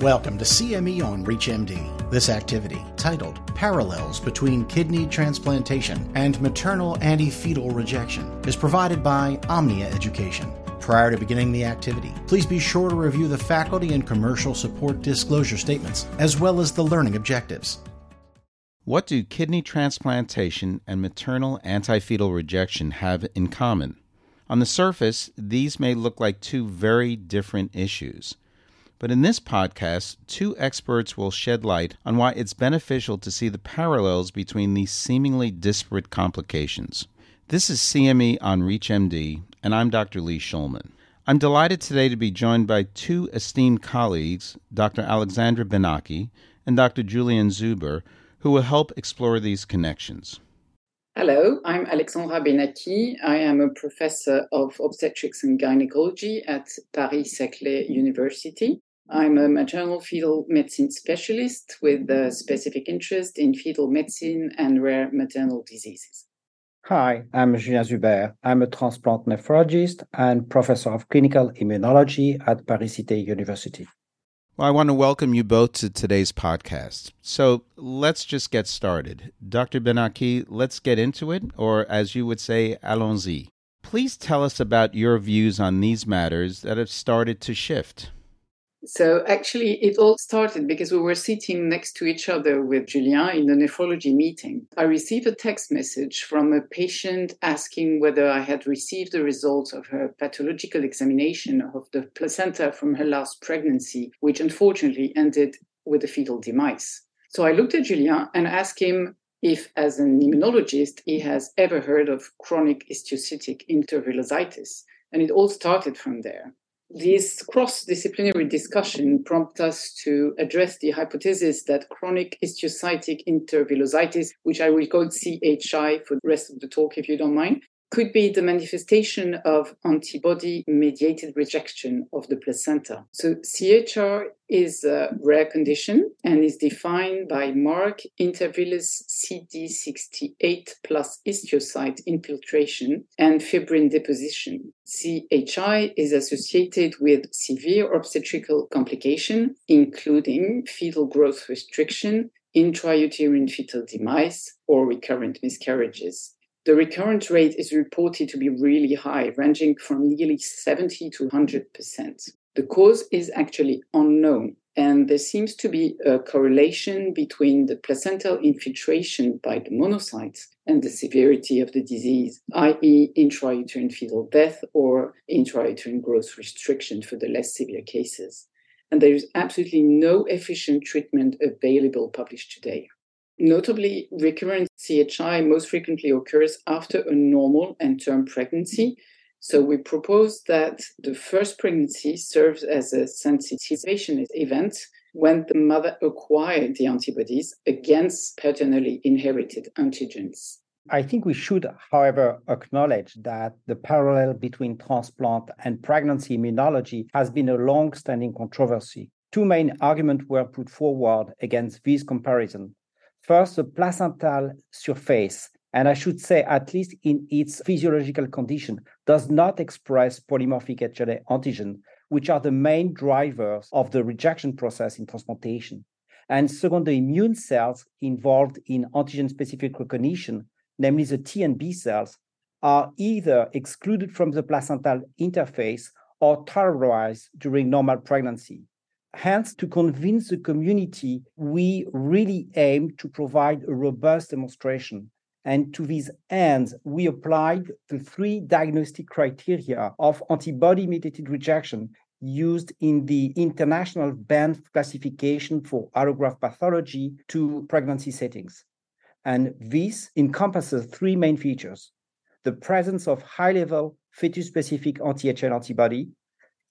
Welcome to CME on ReachMD. This activity, titled Parallels Between Kidney Transplantation and Maternal Antifetal Rejection, is provided by Omnia Education. Prior to beginning the activity, please be sure to review the faculty and commercial support disclosure statements, as well as the learning objectives. What do kidney transplantation and maternal antifetal rejection have in common? On the surface, these may look like two very different issues. But in this podcast, two experts will shed light on why it's beneficial to see the parallels between these seemingly disparate complications. This is CME on ReachMD, and I'm Dr. Lee Shulman. I'm delighted today to be joined by two esteemed colleagues, Dr. Alexandra Benachi and Dr. Julien Zuber, who will help explore these connections. Hello, I'm Alexandra Benachi. I am a professor of obstetrics and gynecology at Paris Saclay University. I'm a maternal fetal medicine specialist with a specific interest in fetal medicine and rare maternal diseases. Hi, I'm Julien Zuber. I'm a transplant nephrologist and professor of clinical immunology at Paris Cité University. Well, I want to welcome you both to today's podcast. So let's just get started. Dr. Benachi, let's get into it, or as you would say, allons-y. Please tell us about your views on these matters that have started to shift. So actually, it all started because we were sitting next to each other with Julien in the nephrology meeting. I received a text message from a patient asking whether I had received the results of her pathological examination of the placenta from her last pregnancy, which unfortunately ended with a fetal demise. So I looked at Julien and asked him if, as an immunologist, he has ever heard of chronic histiocytic intervillositis. And it all started from there. This cross disciplinary discussion prompted us to address the hypothesis that chronic histiocytic intervillositis, which I will call CHI for the rest of the talk if you don't mind, could be the manifestation of antibody mediated rejection of the placenta. So, CHI is a rare condition and is defined by MARC intervillous CD68 plus histiocyte infiltration and fibrin deposition. CHI is associated with severe obstetrical complication, including fetal growth restriction, intrauterine fetal demise, or recurrent miscarriages the recurrence rate is reported to be really high, ranging from nearly 70 to 100%. The cause is actually unknown, and there seems to be a correlation between the placental infiltration by the monocytes and the severity of the disease, i.e., intrauterine fetal death or intrauterine growth restriction for the less severe cases. And there is absolutely no efficient treatment available published today. Notably, recurrent CHI most frequently occurs after a normal and term pregnancy. So we propose that the first pregnancy serves as a sensitization event when the mother acquired the antibodies against paternally inherited antigens. I think we should, however, acknowledge that the parallel between transplant and pregnancy immunology has been a long standing controversy. Two main arguments were put forward against this comparison. First, the placental surface, and I should say, at least in its physiological condition, does not express polymorphic HLA antigen, which are the main drivers of the rejection process in transplantation. And second, the immune cells involved in antigen specific recognition, namely the T and B cells, are either excluded from the placental interface or tolerized during normal pregnancy. Hence, to convince the community, we really aim to provide a robust demonstration. And to these ends, we applied the three diagnostic criteria of antibody mediated rejection used in the International Banff classification for allograft pathology to pregnancy settings. And this encompasses three main features the presence of high level fetus specific anti HLA antibody,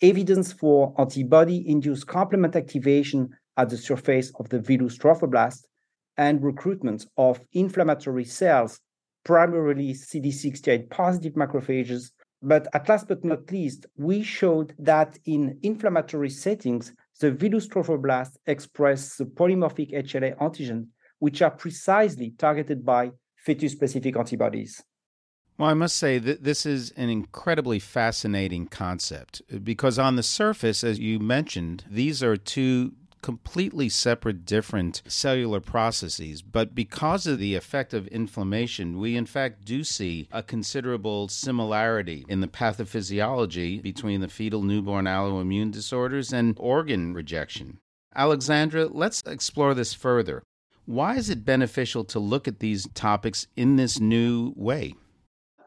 evidence for antibody-induced complement activation at the surface of the villus trophoblast, and recruitment of inflammatory cells, primarily CD68 positive macrophages. But at last but not least, we showed that in inflammatory settings, the villus trophoblast express the polymorphic HLA antigen, which are precisely targeted by fetus-specific antibodies. Well, I must say that this is an incredibly fascinating concept because, on the surface, as you mentioned, these are two completely separate, different cellular processes. But because of the effect of inflammation, we in fact do see a considerable similarity in the pathophysiology between the fetal newborn alloimmune disorders and organ rejection. Alexandra, let's explore this further. Why is it beneficial to look at these topics in this new way?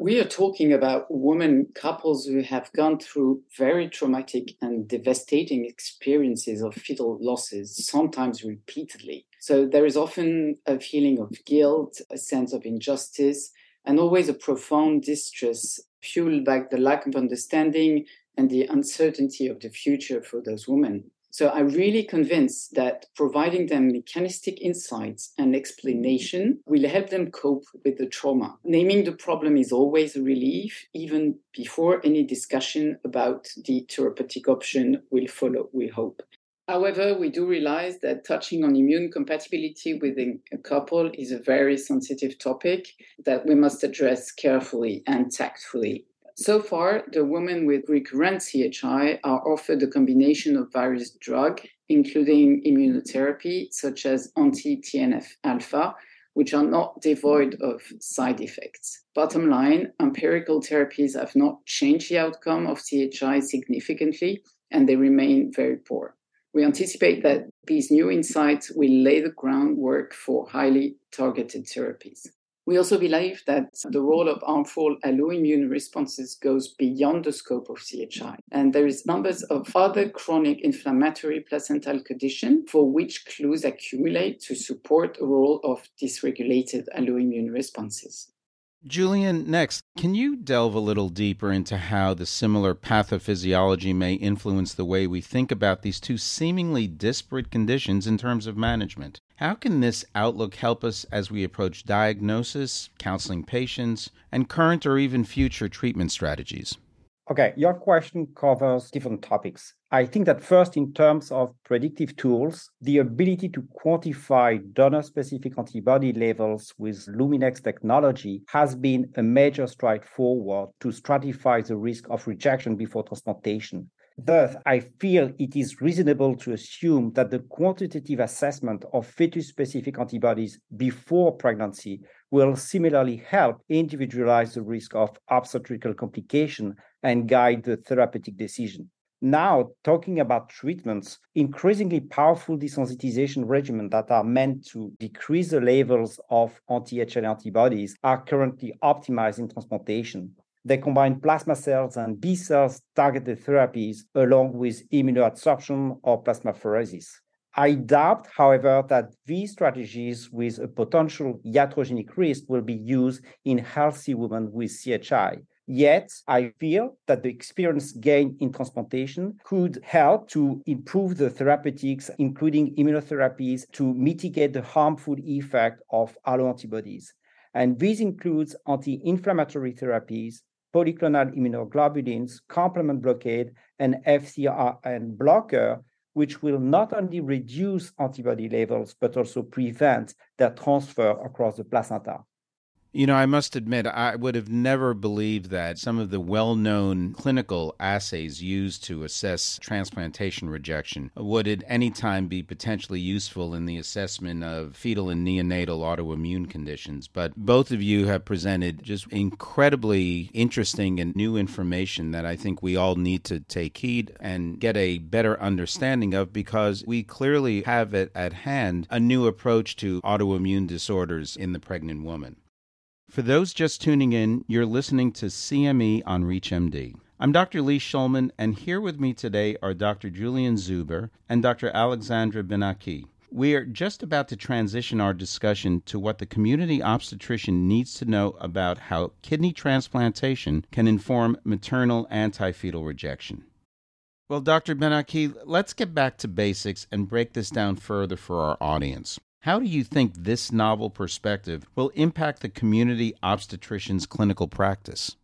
We are talking about women couples who have gone through very traumatic and devastating experiences of fetal losses, sometimes repeatedly. So there is often a feeling of guilt, a sense of injustice, and always a profound distress fueled by the lack of understanding and the uncertainty of the future for those women. So I'm really convinced that providing them mechanistic insights and explanation will help them cope with the trauma. Naming the problem is always a relief, even before any discussion about the therapeutic option will follow, we hope. However, we do realize that touching on immune compatibility within a couple is a very sensitive topic that we must address carefully and tactfully. So far, the women with recurrent CHI are offered a combination of various drugs, including immunotherapy, such as anti TNF alpha, which are not devoid of side effects. Bottom line, empirical therapies have not changed the outcome of CHI significantly, and they remain very poor. We anticipate that these new insights will lay the groundwork for highly targeted therapies. We also believe that the role of harmful alloimmune responses goes beyond the scope of CHI. And there is numbers of other chronic inflammatory placental conditions for which clues accumulate to support a role of dysregulated alloimmune responses. Julien, next, can you delve a little deeper into how the similar pathophysiology may influence the way we think about these two seemingly disparate conditions in terms of management? How can this outlook help us as we approach diagnosis, counseling patients, and current or even future treatment strategies? Okay, your question covers different topics. I think that first, in terms of predictive tools, the ability to quantify donor specific antibody levels with Luminex technology has been a major stride forward to stratify the risk of rejection before transplantation. Thus, I feel it is reasonable to assume that the quantitative assessment of fetus specific antibodies before pregnancy will similarly help individualize the risk of obstetrical complication and guide the therapeutic decision. Now, talking about treatments, increasingly powerful desensitization regimens that are meant to decrease the levels of anti-HLA antibodies are currently optimized in transplantation. They combine plasma cells and B cells targeted therapies along with immunoadsorption or plasmapheresis. I doubt, however, that these strategies with a potential iatrogenic risk will be used in healthy women with CHI. Yet, I feel that the experience gained in transplantation could help to improve the therapeutics, including immunotherapies, to mitigate the harmful effect of alloantibodies. And this includes anti inflammatory therapies, polyclonal immunoglobulins, complement blockade, and FcRn blocker, which will not only reduce antibody levels, but also prevent their transfer across the placenta. You know, I must admit, I would have never believed that some of the well known clinical assays used to assess transplantation rejection would at any time be potentially useful in the assessment of fetal and neonatal autoimmune conditions. But both of you have presented just incredibly interesting and new information that I think we all need to take heed and get a better understanding of because we clearly have at hand a new approach to autoimmune disorders in the pregnant woman. For those just tuning in, you're listening to CME on ReachMD. I'm Dr. Lee Shulman, and here with me today are Dr. Julien Zuber and Dr. Alexandra Benachi. We are just about to transition our discussion to what the community obstetrician needs to know about how kidney transplantation can inform maternal anti-fetal rejection. Well, Dr. Benachi, let's get back to basics and break this down further for our audience. How do you think this novel perspective will impact the community obstetrician's clinical practice?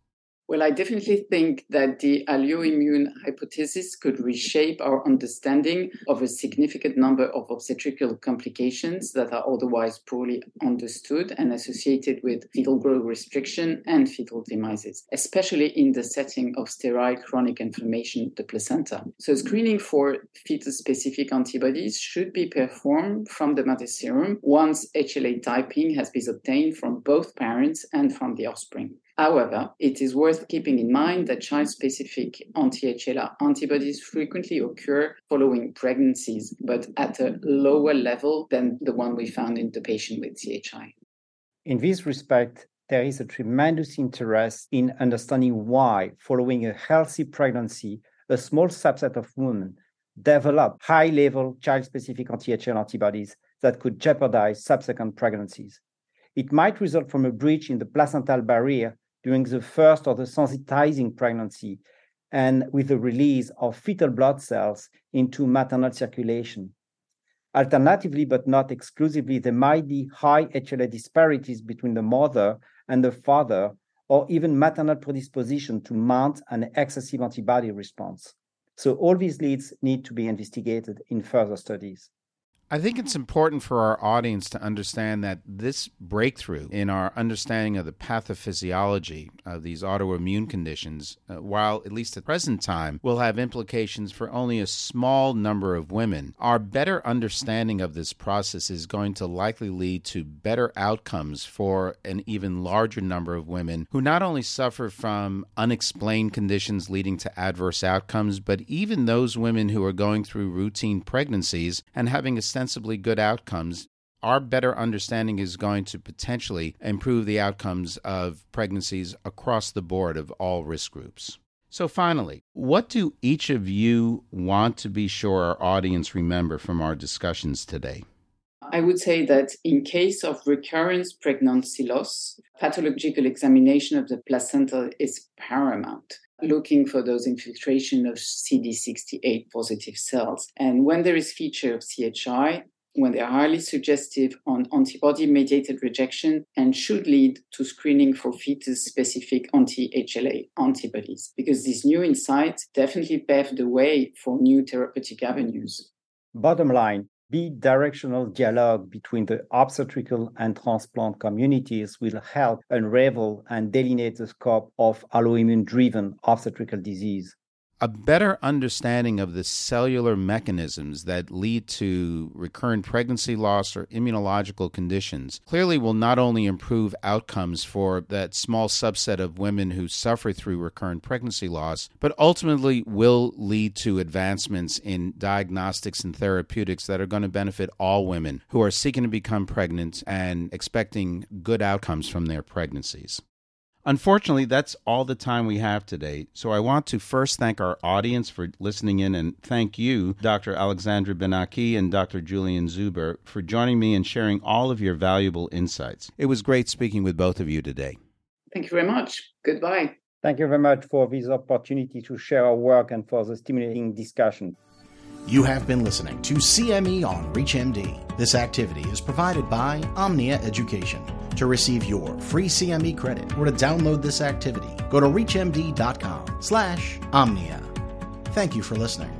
Well, I definitely think that the alloimmune hypothesis could reshape our understanding of a significant number of obstetrical complications that are otherwise poorly understood and associated with fetal growth restriction and fetal demises, especially in the setting of sterile chronic inflammation of the placenta. So, screening for fetal specific antibodies should be performed from the mother serum once HLA typing has been obtained from both parents and from the offspring. However, it is worth keeping in mind that child specific anti HLA antibodies frequently occur following pregnancies, but at a lower level than the one we found in the patient with CHI. In this respect, there is a tremendous interest in understanding why, following a healthy pregnancy, a small subset of women develop high level child specific anti HLA antibodies that could jeopardize subsequent pregnancies. It might result from a breach in the placental barrier during the first or the sensitizing pregnancy and with the release of fetal blood cells into maternal circulation. Alternatively, but not exclusively, there might be high HLA disparities between the mother and the father, or even maternal predisposition to mount an excessive antibody response. So, all these leads need to be investigated in further studies. I think it's important for our audience to understand that this breakthrough in our understanding of the pathophysiology of these autoimmune conditions, uh, while at least at present time will have implications for only a small number of women, our better understanding of this process is going to likely lead to better outcomes for an even larger number of women who not only suffer from unexplained conditions leading to adverse outcomes, but even those women who are going through routine pregnancies and having a ostensibly good outcomes, our better understanding is going to potentially improve the outcomes of pregnancies across the board of all risk groups. So, finally, what do each of you want to be sure our audience remember from our discussions today? I would say that in case of recurrence pregnancy loss, pathological examination of the placenta is paramount looking for those infiltration of CD68 positive cells. And when there is feature of CHI, when they are highly suggestive on antibody mediated rejection and should lead to screening for fetus specific anti HLA antibodies, because these new insights definitely pave the way for new therapeutic avenues. Bottom line bidirectional dialogue between the obstetrical and transplant communities will help unravel and delineate the scope of alloimmune driven obstetrical disease a better understanding of the cellular mechanisms that lead to recurrent pregnancy loss or immunological conditions clearly will not only improve outcomes for that small subset of women who suffer through recurrent pregnancy loss, but ultimately will lead to advancements in diagnostics and therapeutics that are going to benefit all women who are seeking to become pregnant and expecting good outcomes from their pregnancies. Unfortunately, that's all the time we have today. So I want to first thank our audience for listening in and thank you, Dr. Alexandra Benachi and Dr. Julien Zuber, for joining me and sharing all of your valuable insights. It was great speaking with both of you today. Thank you very much. Goodbye. Thank you very much for this opportunity to share our work and for the stimulating discussion. You have been listening to CME on ReachMD. This activity is provided by Omnia Education. To receive your free CME credit or to download this activity, go to reachmd.com slash omnia. Thank you for listening.